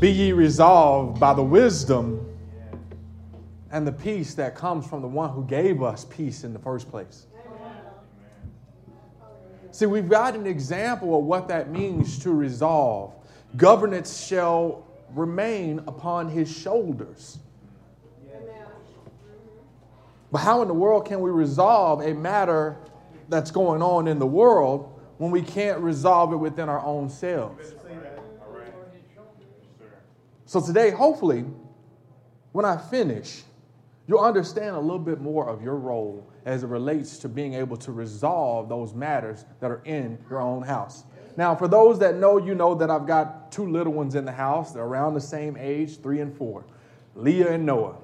Be ye resolved by the wisdom and the peace that comes from the one who gave us peace in the first place. See, we've got an example of what that means to resolve. Governance shall remain upon his shoulders. But how in the world can we resolve a matter that's going on in the world when we can't resolve it within our own selves? So today, hopefully, when I finish, you'll understand a little bit more of your role as it relates to being able to resolve those matters that are in your own house. Now, for those that know, you know that I've got two little ones in the house. They're around the same age, three and four Leah and Noah.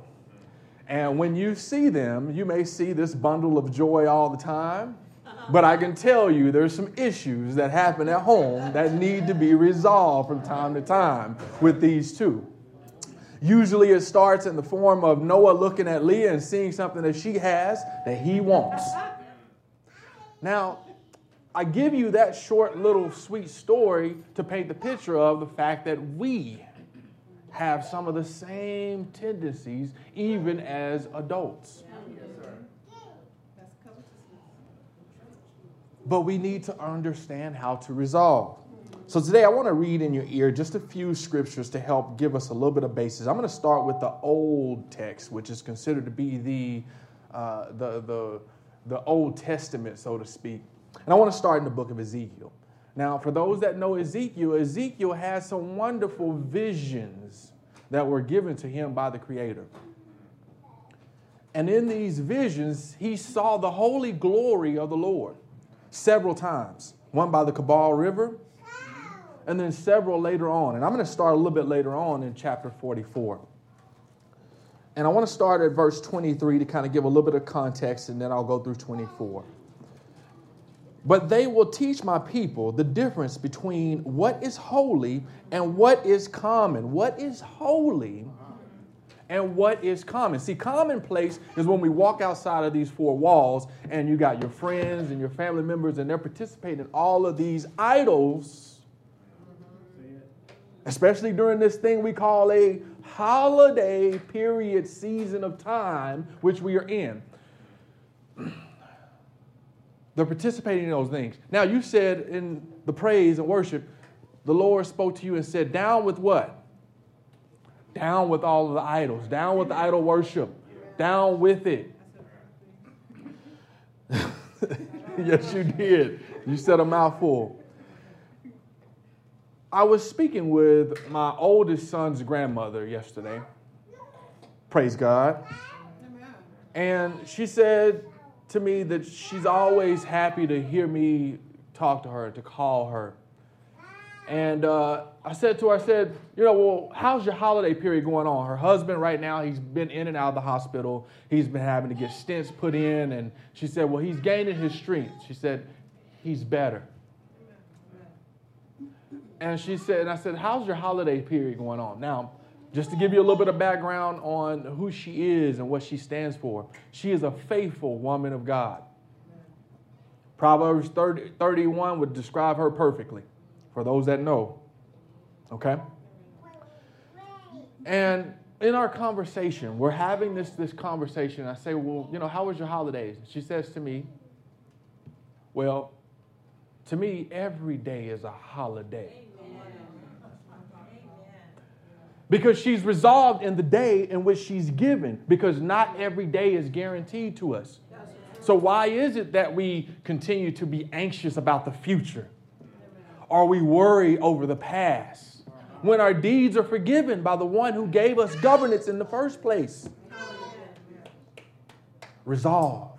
And when you see them, you may see this bundle of joy all the time. But I can tell you there's some issues that happen at home that need to be resolved from time to time with these two. Usually it starts in the form of Noah looking at Leah and seeing something that she has that he wants. Now, I give you that short little sweet story to paint the picture of the fact that we have some of the same tendencies even as adults. But we need to understand how to resolve. So today I want to read in your ear just a few scriptures to help give us a little bit of basis. I'm going to start with the old text, which is considered to be the, uh, the, the, the Old Testament, so to speak. And I want to start in the book of Ezekiel. Now, for those that know Ezekiel, Ezekiel has some wonderful visions that were given to him by the Creator. And in these visions, he saw the holy glory of the Lord several times one by the Kebar River, and then several later on. And I'm going to start a little bit later on in chapter 44. And I want to start at verse 23 to kind of give a little bit of context, and then I'll go through 24. But they will teach my people the difference between what is holy and what is common. What is holy and what is common? See, commonplace is when we walk outside of these four walls and you got your friends and your family members and they're participating in all of these idols, especially during this thing we call a holiday period season of time, which we are in. They're participating in those things. Now, you said in the praise and worship, the Lord spoke to you and said, Down with what? Down with all of the idols, down with the idol worship, down with it. yes, you did. You said a mouthful. I was speaking with my oldest son's grandmother yesterday. Praise God. And she said, to me that she's always happy to hear me talk to her, to call her. And uh, I said to her, I said, you know, well, how's your holiday period going on? Her husband, right now, he's been in and out of the hospital. He's been having to get stents put in. And she said, well, he's gaining his strength. She said, he's better. And she said, and I said, how's your holiday period going on? Now, just to give you a little bit of background on who she is and what she stands for, she is a faithful woman of God. Proverbs 30, 31 would describe her perfectly for those that know. Okay? And in our conversation, we're having this, this conversation. I say, Well, you know, how was your holidays? She says to me, Well, to me, every day is a holiday. because she's resolved in the day in which she's given, because not every day is guaranteed to us. So, why is it that we continue to be anxious about the future? Are we worry over the past when our deeds are forgiven by the one who gave us governance in the first place? Resolve.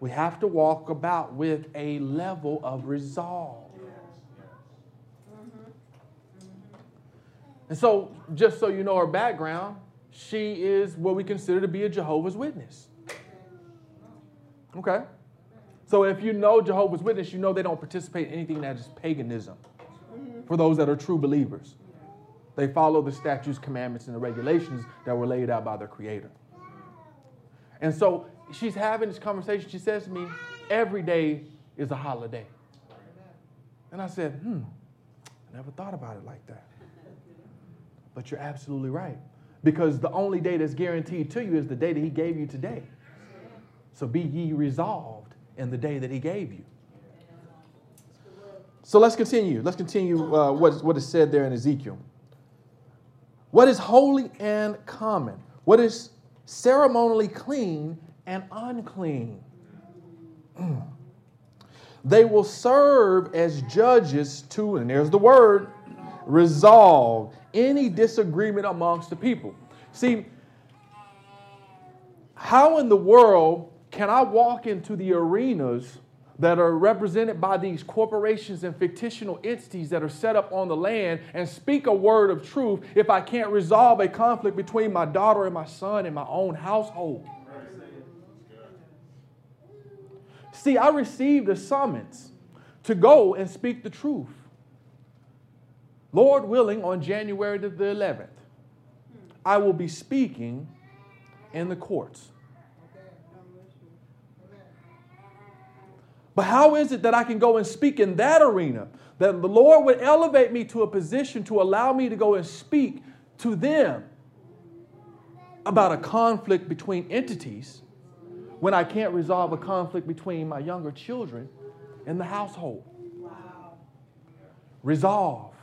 We have to walk about with a level of resolve. And so, just so you know her background, she is what we consider to be a Jehovah's Witness. Okay? So, if you know Jehovah's Witness, you know they don't participate in anything that is paganism for those that are true believers. They follow the statutes, commandments, and the regulations that were laid out by their Creator. And so, she's having this conversation. She says to me, Every day is a holiday. And I said, hmm, I never thought about it like that. But you're absolutely right. Because the only day that's guaranteed to you is the day that He gave you today. So be ye resolved in the day that He gave you. So let's continue. Let's continue uh, what, what is said there in Ezekiel. What is holy and common? What is ceremonially clean and unclean? They will serve as judges to, and there's the word, resolve any disagreement amongst the people. See, how in the world can I walk into the arenas that are represented by these corporations and fictional entities that are set up on the land and speak a word of truth if I can't resolve a conflict between my daughter and my son in my own household? See, I received a summons to go and speak the truth. Lord willing, on January the 11th, I will be speaking in the courts. But how is it that I can go and speak in that arena? That the Lord would elevate me to a position to allow me to go and speak to them about a conflict between entities when I can't resolve a conflict between my younger children in the household. Resolve.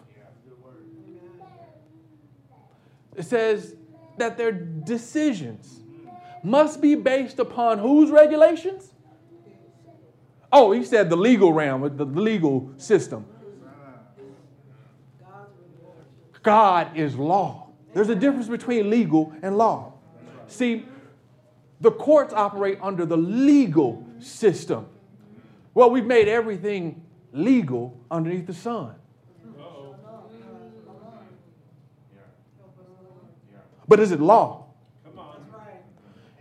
It says that their decisions must be based upon whose regulations? Oh, he said the legal realm, the legal system. God is law. There's a difference between legal and law. See, the courts operate under the legal system. Well, we've made everything legal underneath the sun. But is it law?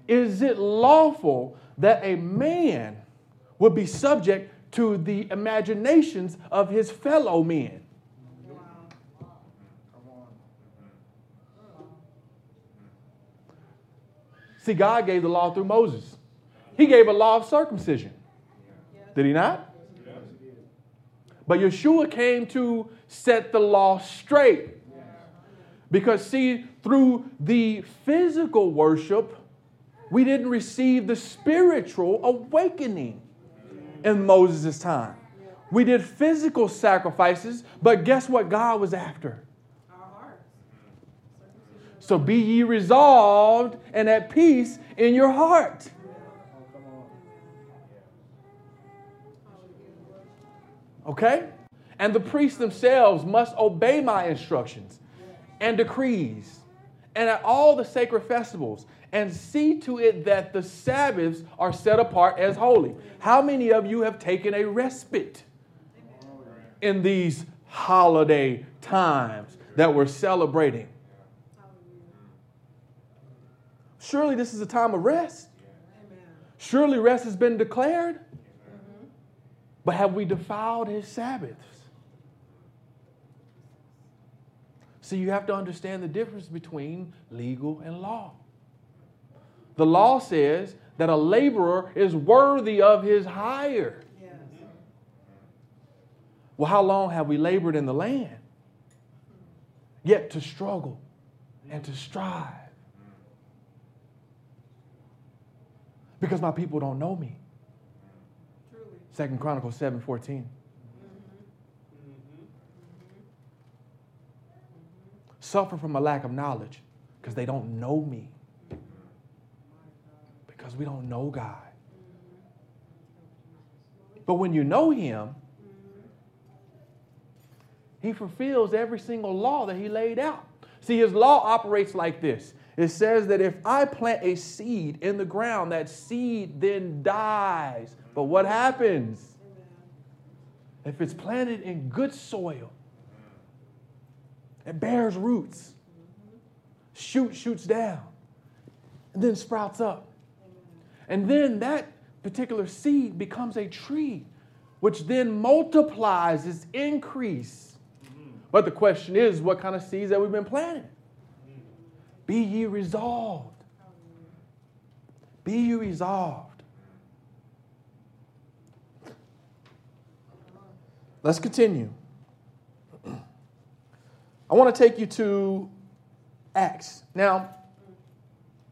Is it lawful that a man would be subject to the imaginations of his fellow men? See, God gave the law through Moses. He gave a law of circumcision. Did he not? But Yeshua came to set the law straight. Because, see, through the physical worship, we didn't receive the spiritual awakening in Moses' time. We did physical sacrifices, but guess what God was after? Our hearts. So be ye resolved and at peace in your heart. Okay? And the priests themselves must obey my instructions and decrees and at all the sacred festivals and see to it that the Sabbaths are set apart as holy. How many of you have taken a respite in these holiday times that we're celebrating? Surely this is a time of rest. Surely rest has been declared. But have we defiled his Sabbaths? So you have to understand the difference between legal and law. The law says that a laborer is worthy of his hire. Well, how long have we labored in the land? Yet to struggle and to strive because my people don't know me. Second Chronicles 7 14. Suffer from a lack of knowledge because they don't know me. Because we don't know God. But when you know Him, He fulfills every single law that He laid out. See, His law operates like this it says that if I plant a seed in the ground, that seed then dies. But what happens? If it's planted in good soil, it bears roots, shoot shoots down, and then sprouts up. And then that particular seed becomes a tree, which then multiplies its increase. Mm-hmm. But the question is, what kind of seeds have we been planting? Be ye resolved. Be ye resolved. Let's continue. I want to take you to Acts. Now,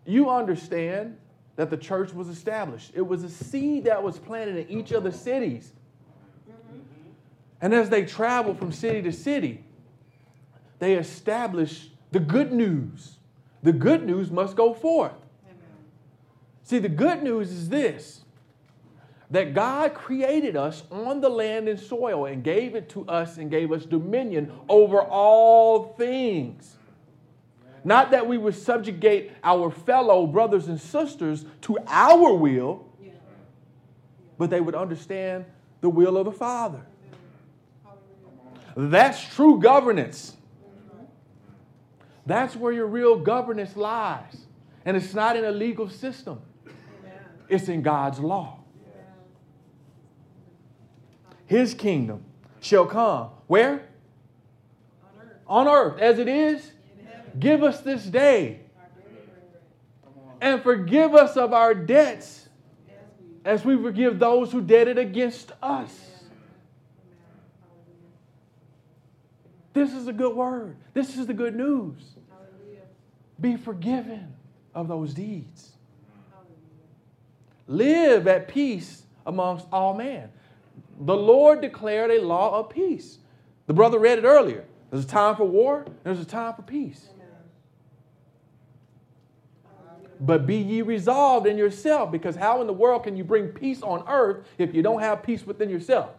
you understand that the church was established. It was a seed that was planted in each of the cities. And as they traveled from city to city, they established the good news. The good news must go forth. See, the good news is this that God created us on the land and soil and gave it to us and gave us dominion over all things. Not that we would subjugate our fellow brothers and sisters to our will, but they would understand the will of the Father. That's true governance. That's where your real governance lies. And it's not in a legal system, it's in God's law. His kingdom shall come. Where? On earth. On earth, as it is. Give us this day. And forgive us of our debts as we forgive those who debted against us. This is a good word. This is the good news. Be forgiven of those deeds. Live at peace amongst all men. The Lord declared a law of peace. The brother read it earlier. There's a time for war, there's a time for peace. But be ye resolved in yourself, because how in the world can you bring peace on earth if you don't have peace within yourself?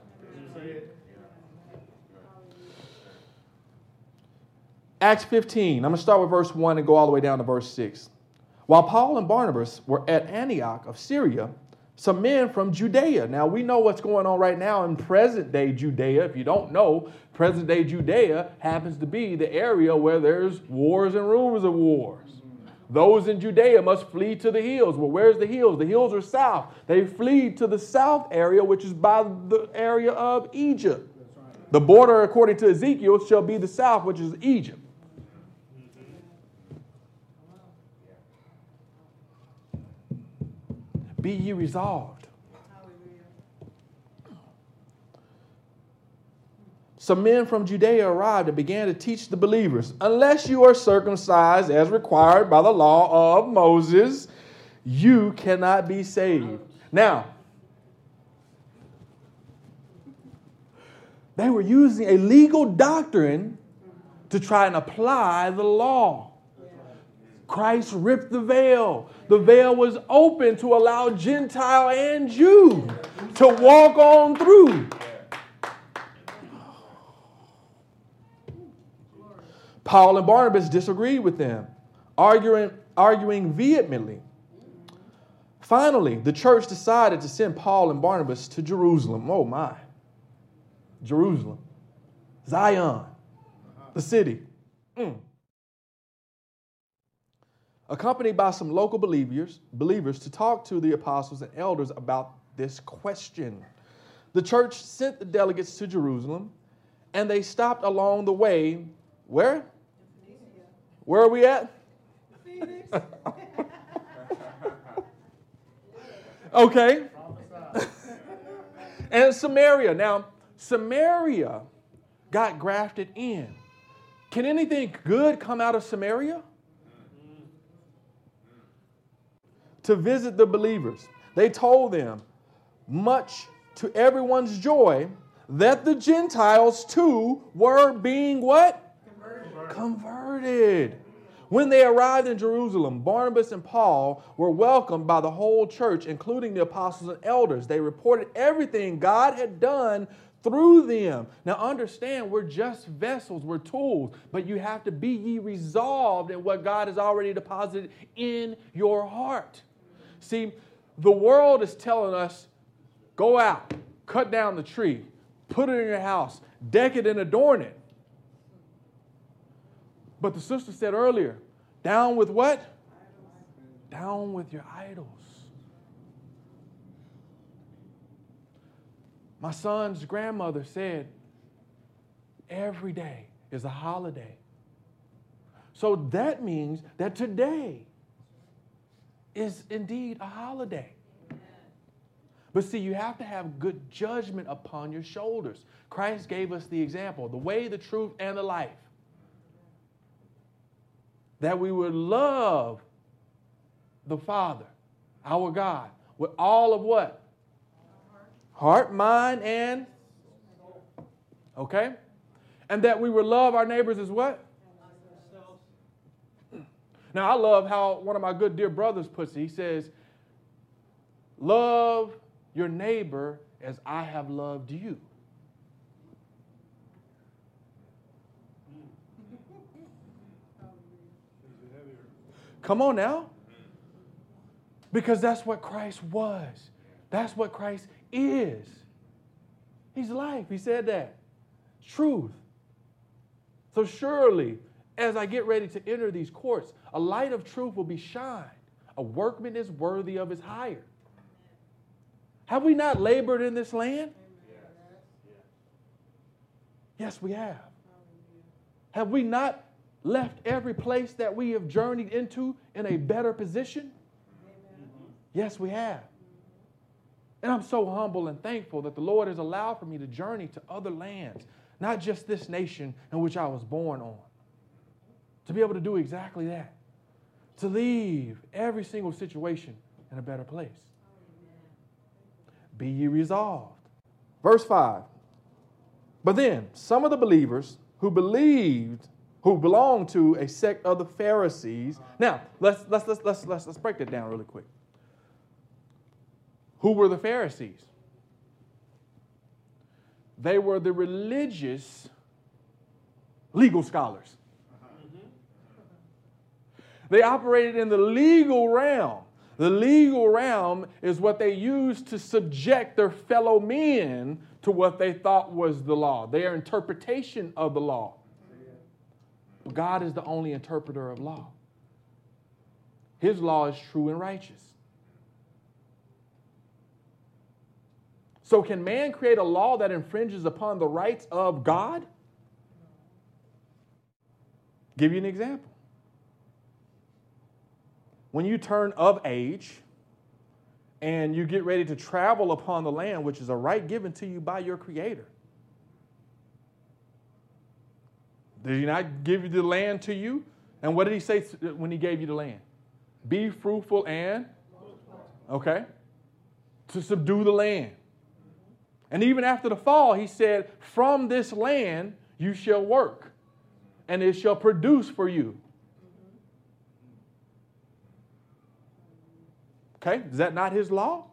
Acts 15, I'm going to start with verse 1 and go all the way down to verse 6. While Paul and Barnabas were at Antioch of Syria, some men from Judea. Now, we know what's going on right now in present day Judea. If you don't know, present day Judea happens to be the area where there's wars and rumors of wars. Those in Judea must flee to the hills. Well, where's the hills? The hills are south. They flee to the south area, which is by the area of Egypt. The border, according to Ezekiel, shall be the south, which is Egypt. Be ye resolved. Some men from Judea arrived and began to teach the believers unless you are circumcised as required by the law of Moses, you cannot be saved. Now, they were using a legal doctrine to try and apply the law. Christ ripped the veil. The veil was open to allow Gentile and Jew to walk on through. Paul and Barnabas disagreed with them, arguing, arguing vehemently. Finally, the church decided to send Paul and Barnabas to Jerusalem. Oh my. Jerusalem. Zion, the city. Mm accompanied by some local believers, believers to talk to the apostles and elders about this question. The church sent the delegates to Jerusalem, and they stopped along the way. Where? Where are we at? okay. and Samaria. Now, Samaria got grafted in. Can anything good come out of Samaria? to visit the believers. They told them, much to everyone's joy, that the Gentiles too were being what? Converted. When they arrived in Jerusalem, Barnabas and Paul were welcomed by the whole church, including the apostles and elders. They reported everything God had done through them. Now, understand, we're just vessels, we're tools, but you have to be ye resolved in what God has already deposited in your heart. See, the world is telling us go out, cut down the tree, put it in your house, deck it and adorn it. But the sister said earlier, down with what? Down with your idols. My son's grandmother said, every day is a holiday. So that means that today is indeed a holiday. But see, you have to have good judgment upon your shoulders. Christ gave us the example the way, the truth, and the life. That we would love the Father, our God, with all of what? Heart, mind, and okay? And that we would love our neighbors as what? Now, I love how one of my good dear brothers puts it. He says, Love your neighbor as I have loved you. Come on now. Because that's what Christ was. That's what Christ is. He's life. He said that. Truth. So surely, as I get ready to enter these courts, a light of truth will be shined. A workman is worthy of his hire. Have we not labored in this land? Yes, we have. Have we not left every place that we have journeyed into in a better position? Yes, we have. And I'm so humble and thankful that the Lord has allowed for me to journey to other lands, not just this nation in which I was born on. To be able to do exactly that. To leave every single situation in a better place. Be ye resolved. Verse 5. But then some of the believers who believed, who belonged to a sect of the Pharisees. Now, let's let's let's let's let's, let's break that down really quick. Who were the Pharisees? They were the religious legal scholars. They operated in the legal realm. The legal realm is what they used to subject their fellow men to what they thought was the law, their interpretation of the law. But God is the only interpreter of law. His law is true and righteous. So, can man create a law that infringes upon the rights of God? Give you an example. When you turn of age and you get ready to travel upon the land, which is a right given to you by your Creator, did He not give you the land to you? And what did He say uh, when He gave you the land? Be fruitful and, okay, to subdue the land. And even after the fall, he said, From this land you shall work, and it shall produce for you. Okay, is that not his law?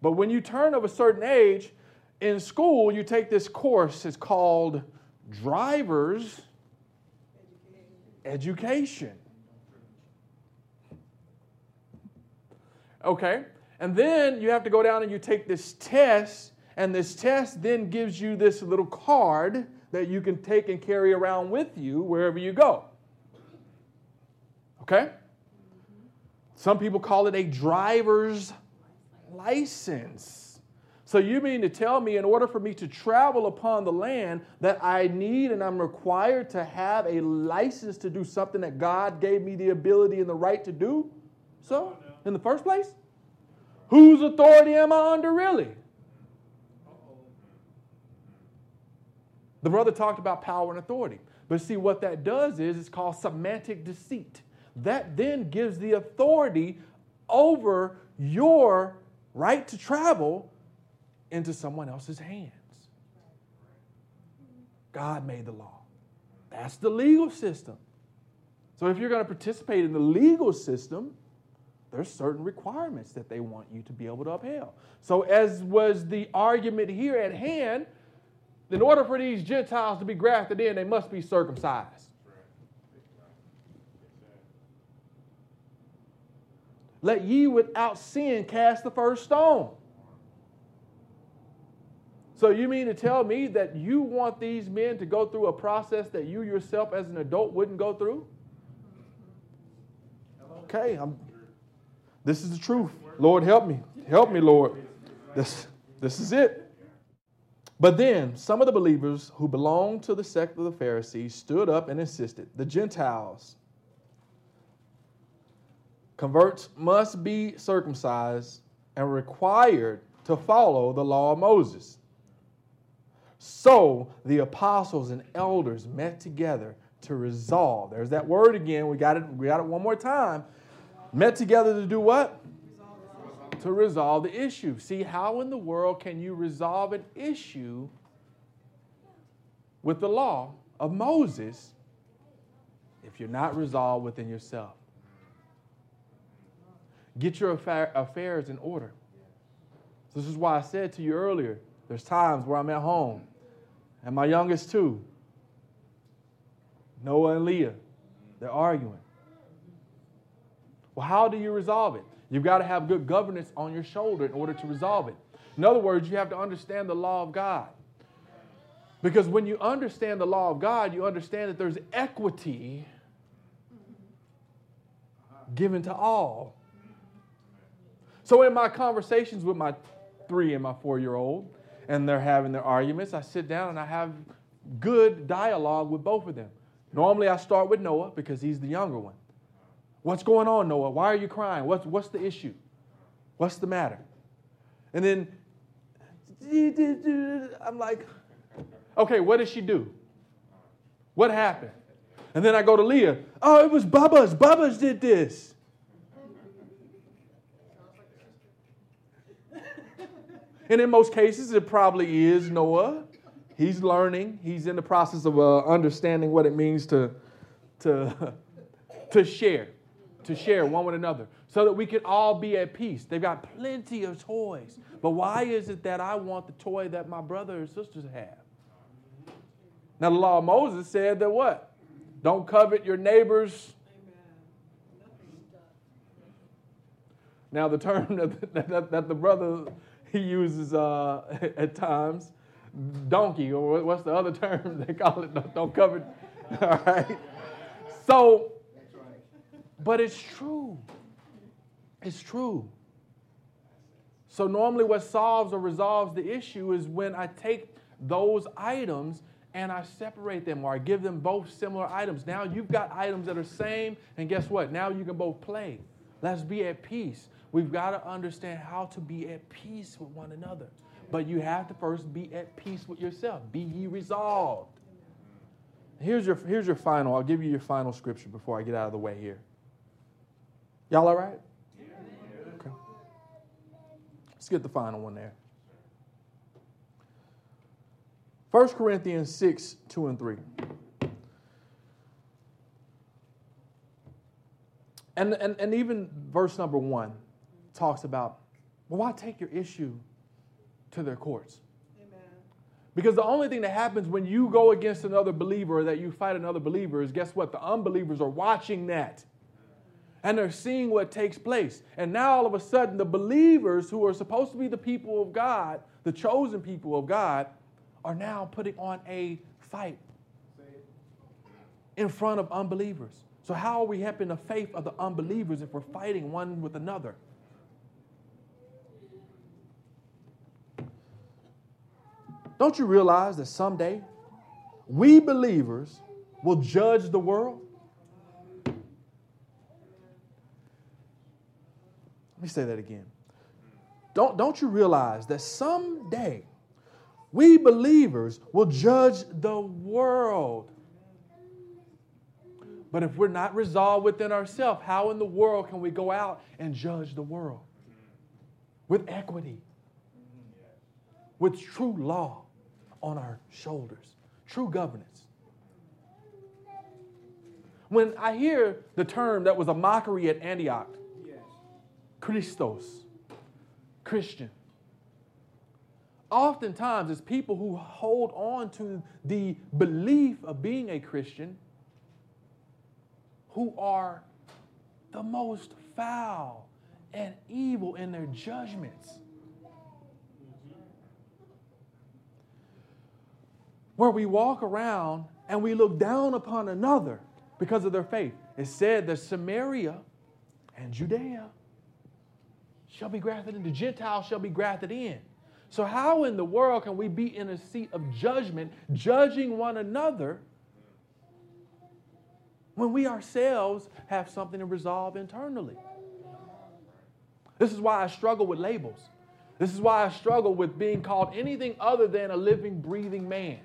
But when you turn of a certain age, in school, you take this course, it's called driver's education. Okay, and then you have to go down and you take this test, and this test then gives you this little card that you can take and carry around with you wherever you go. Okay? Some people call it a driver's license. So you mean to tell me in order for me to travel upon the land that I need and I'm required to have a license to do something that God gave me the ability and the right to do so oh, in the first place? Whose authority am I under, really? The brother talked about power and authority. But see, what that does is it's called semantic deceit. That then gives the authority over your right to travel into someone else's hands. God made the law. That's the legal system. So if you're going to participate in the legal system, there's certain requirements that they want you to be able to upheld. So, as was the argument here at hand, in order for these Gentiles to be grafted in, they must be circumcised. Let ye without sin cast the first stone. So, you mean to tell me that you want these men to go through a process that you yourself as an adult wouldn't go through? Okay, I'm this is the truth. Lord, help me. Help me, Lord. This, this is it. But then some of the believers who belonged to the sect of the Pharisees stood up and insisted the Gentiles, converts must be circumcised and required to follow the law of Moses. So the apostles and elders met together to resolve. There's that word again. We got it. We got it one more time. Met together to do what? To resolve the issue. See, how in the world can you resolve an issue with the law of Moses if you're not resolved within yourself? Get your affairs in order. This is why I said to you earlier there's times where I'm at home, and my youngest two, Noah and Leah, they're arguing. Well, how do you resolve it? You've got to have good governance on your shoulder in order to resolve it. In other words, you have to understand the law of God. Because when you understand the law of God, you understand that there's equity given to all. So, in my conversations with my three and my four year old, and they're having their arguments, I sit down and I have good dialogue with both of them. Normally, I start with Noah because he's the younger one. What's going on, Noah? Why are you crying? What's, what's the issue? What's the matter? And then I'm like, okay, what did she do? What happened? And then I go to Leah. Oh, it was Bubba's. Bubba's did this. And in most cases, it probably is Noah. He's learning. He's in the process of uh, understanding what it means to, to, to share, to share one with another, so that we can all be at peace. They've got plenty of toys. But why is it that I want the toy that my brother and sisters have? Now, the law of Moses said that what? Don't covet your neighbor's. Now, the term that, that, that the brother he uses uh, at times. Donkey, or what's the other term they call it? Don't, cover. All right. So, but it's true. It's true. So, normally, what solves or resolves the issue is when I take those items and I separate them or I give them both similar items. Now you've got items that are same, and guess what? Now you can both play. Let's be at peace. We've got to understand how to be at peace with one another. But you have to first be at peace with yourself. Be ye resolved. Here's your, here's your final. I'll give you your final scripture before I get out of the way here. Y'all all right? Okay. Let's get the final one there. 1 Corinthians 6, 2 and 3. And, and, and even verse number 1 talks about, well, why take your issue to their courts? Amen. Because the only thing that happens when you go against another believer or that you fight another believer is guess what? The unbelievers are watching that. And they're seeing what takes place. And now all of a sudden, the believers who are supposed to be the people of God, the chosen people of God, are now putting on a fight in front of unbelievers. So, how are we helping the faith of the unbelievers if we're fighting one with another? Don't you realize that someday we believers will judge the world? Let me say that again. Don't, don't you realize that someday we believers will judge the world? But if we're not resolved within ourselves, how in the world can we go out and judge the world? With equity, with true law on our shoulders. True governance. When I hear the term that was a mockery at Antioch. Christos, Christian, oftentimes it's people who hold on to the belief of being a Christian who are the most foul and evil in their judgments. Where we walk around and we look down upon another because of their faith. It said that Samaria and Judea shall be grafted in, the Gentiles shall be grafted in. So, how in the world can we be in a seat of judgment, judging one another, when we ourselves have something to resolve internally? This is why I struggle with labels. This is why I struggle with being called anything other than a living, breathing man.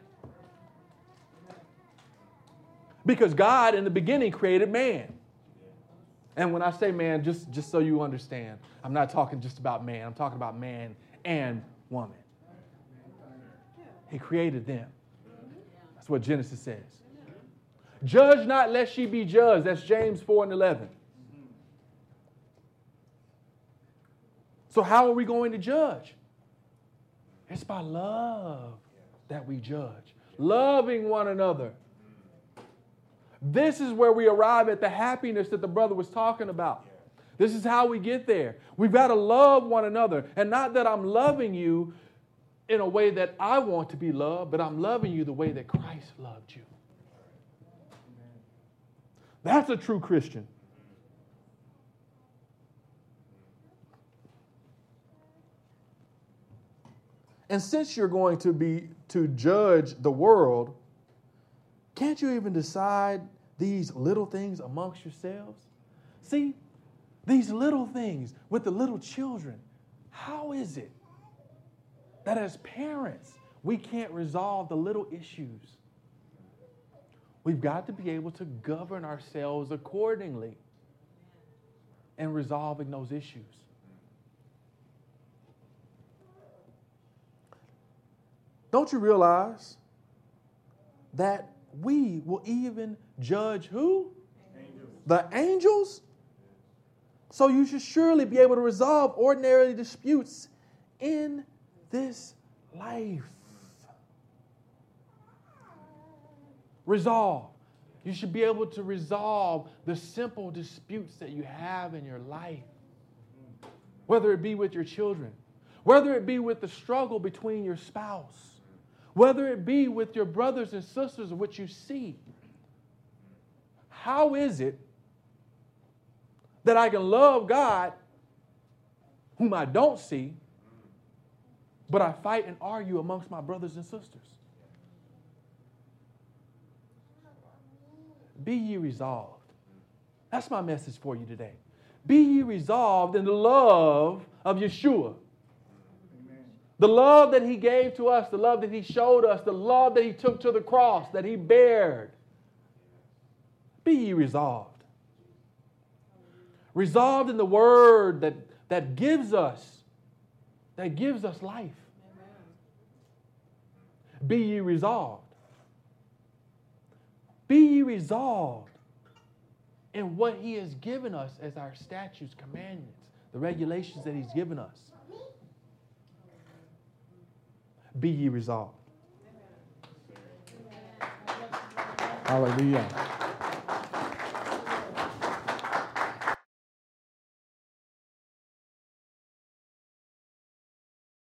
Because God in the beginning created man. And when I say man, just, just so you understand, I'm not talking just about man, I'm talking about man and woman. He created them. That's what Genesis says. Judge not lest ye be judged. That's James 4 and 11. So, how are we going to judge? It's by love that we judge, loving one another. This is where we arrive at the happiness that the brother was talking about. This is how we get there. We've got to love one another. And not that I'm loving you in a way that I want to be loved, but I'm loving you the way that Christ loved you. That's a true Christian. And since you're going to be to judge the world, can't you even decide these little things amongst yourselves? See, these little things with the little children, how is it that as parents, we can't resolve the little issues? We've got to be able to govern ourselves accordingly in resolving those issues. Don't you realize that we will even judge who? Angels. The angels? So you should surely be able to resolve ordinary disputes in this life. Resolve. You should be able to resolve the simple disputes that you have in your life, whether it be with your children, whether it be with the struggle between your spouse whether it be with your brothers and sisters what you see. How is it that I can love God, whom I don't see, but I fight and argue amongst my brothers and sisters? Be ye resolved. That's my message for you today. Be ye resolved in the love of Yeshua the love that he gave to us, the love that he showed us, the love that he took to the cross, that he bared. Be ye resolved. Resolved in the word that, that gives us, that gives us life. Be ye resolved. Be ye resolved in what he has given us as our statutes, commandments, the regulations that he's given us be ye resolved. Hallelujah.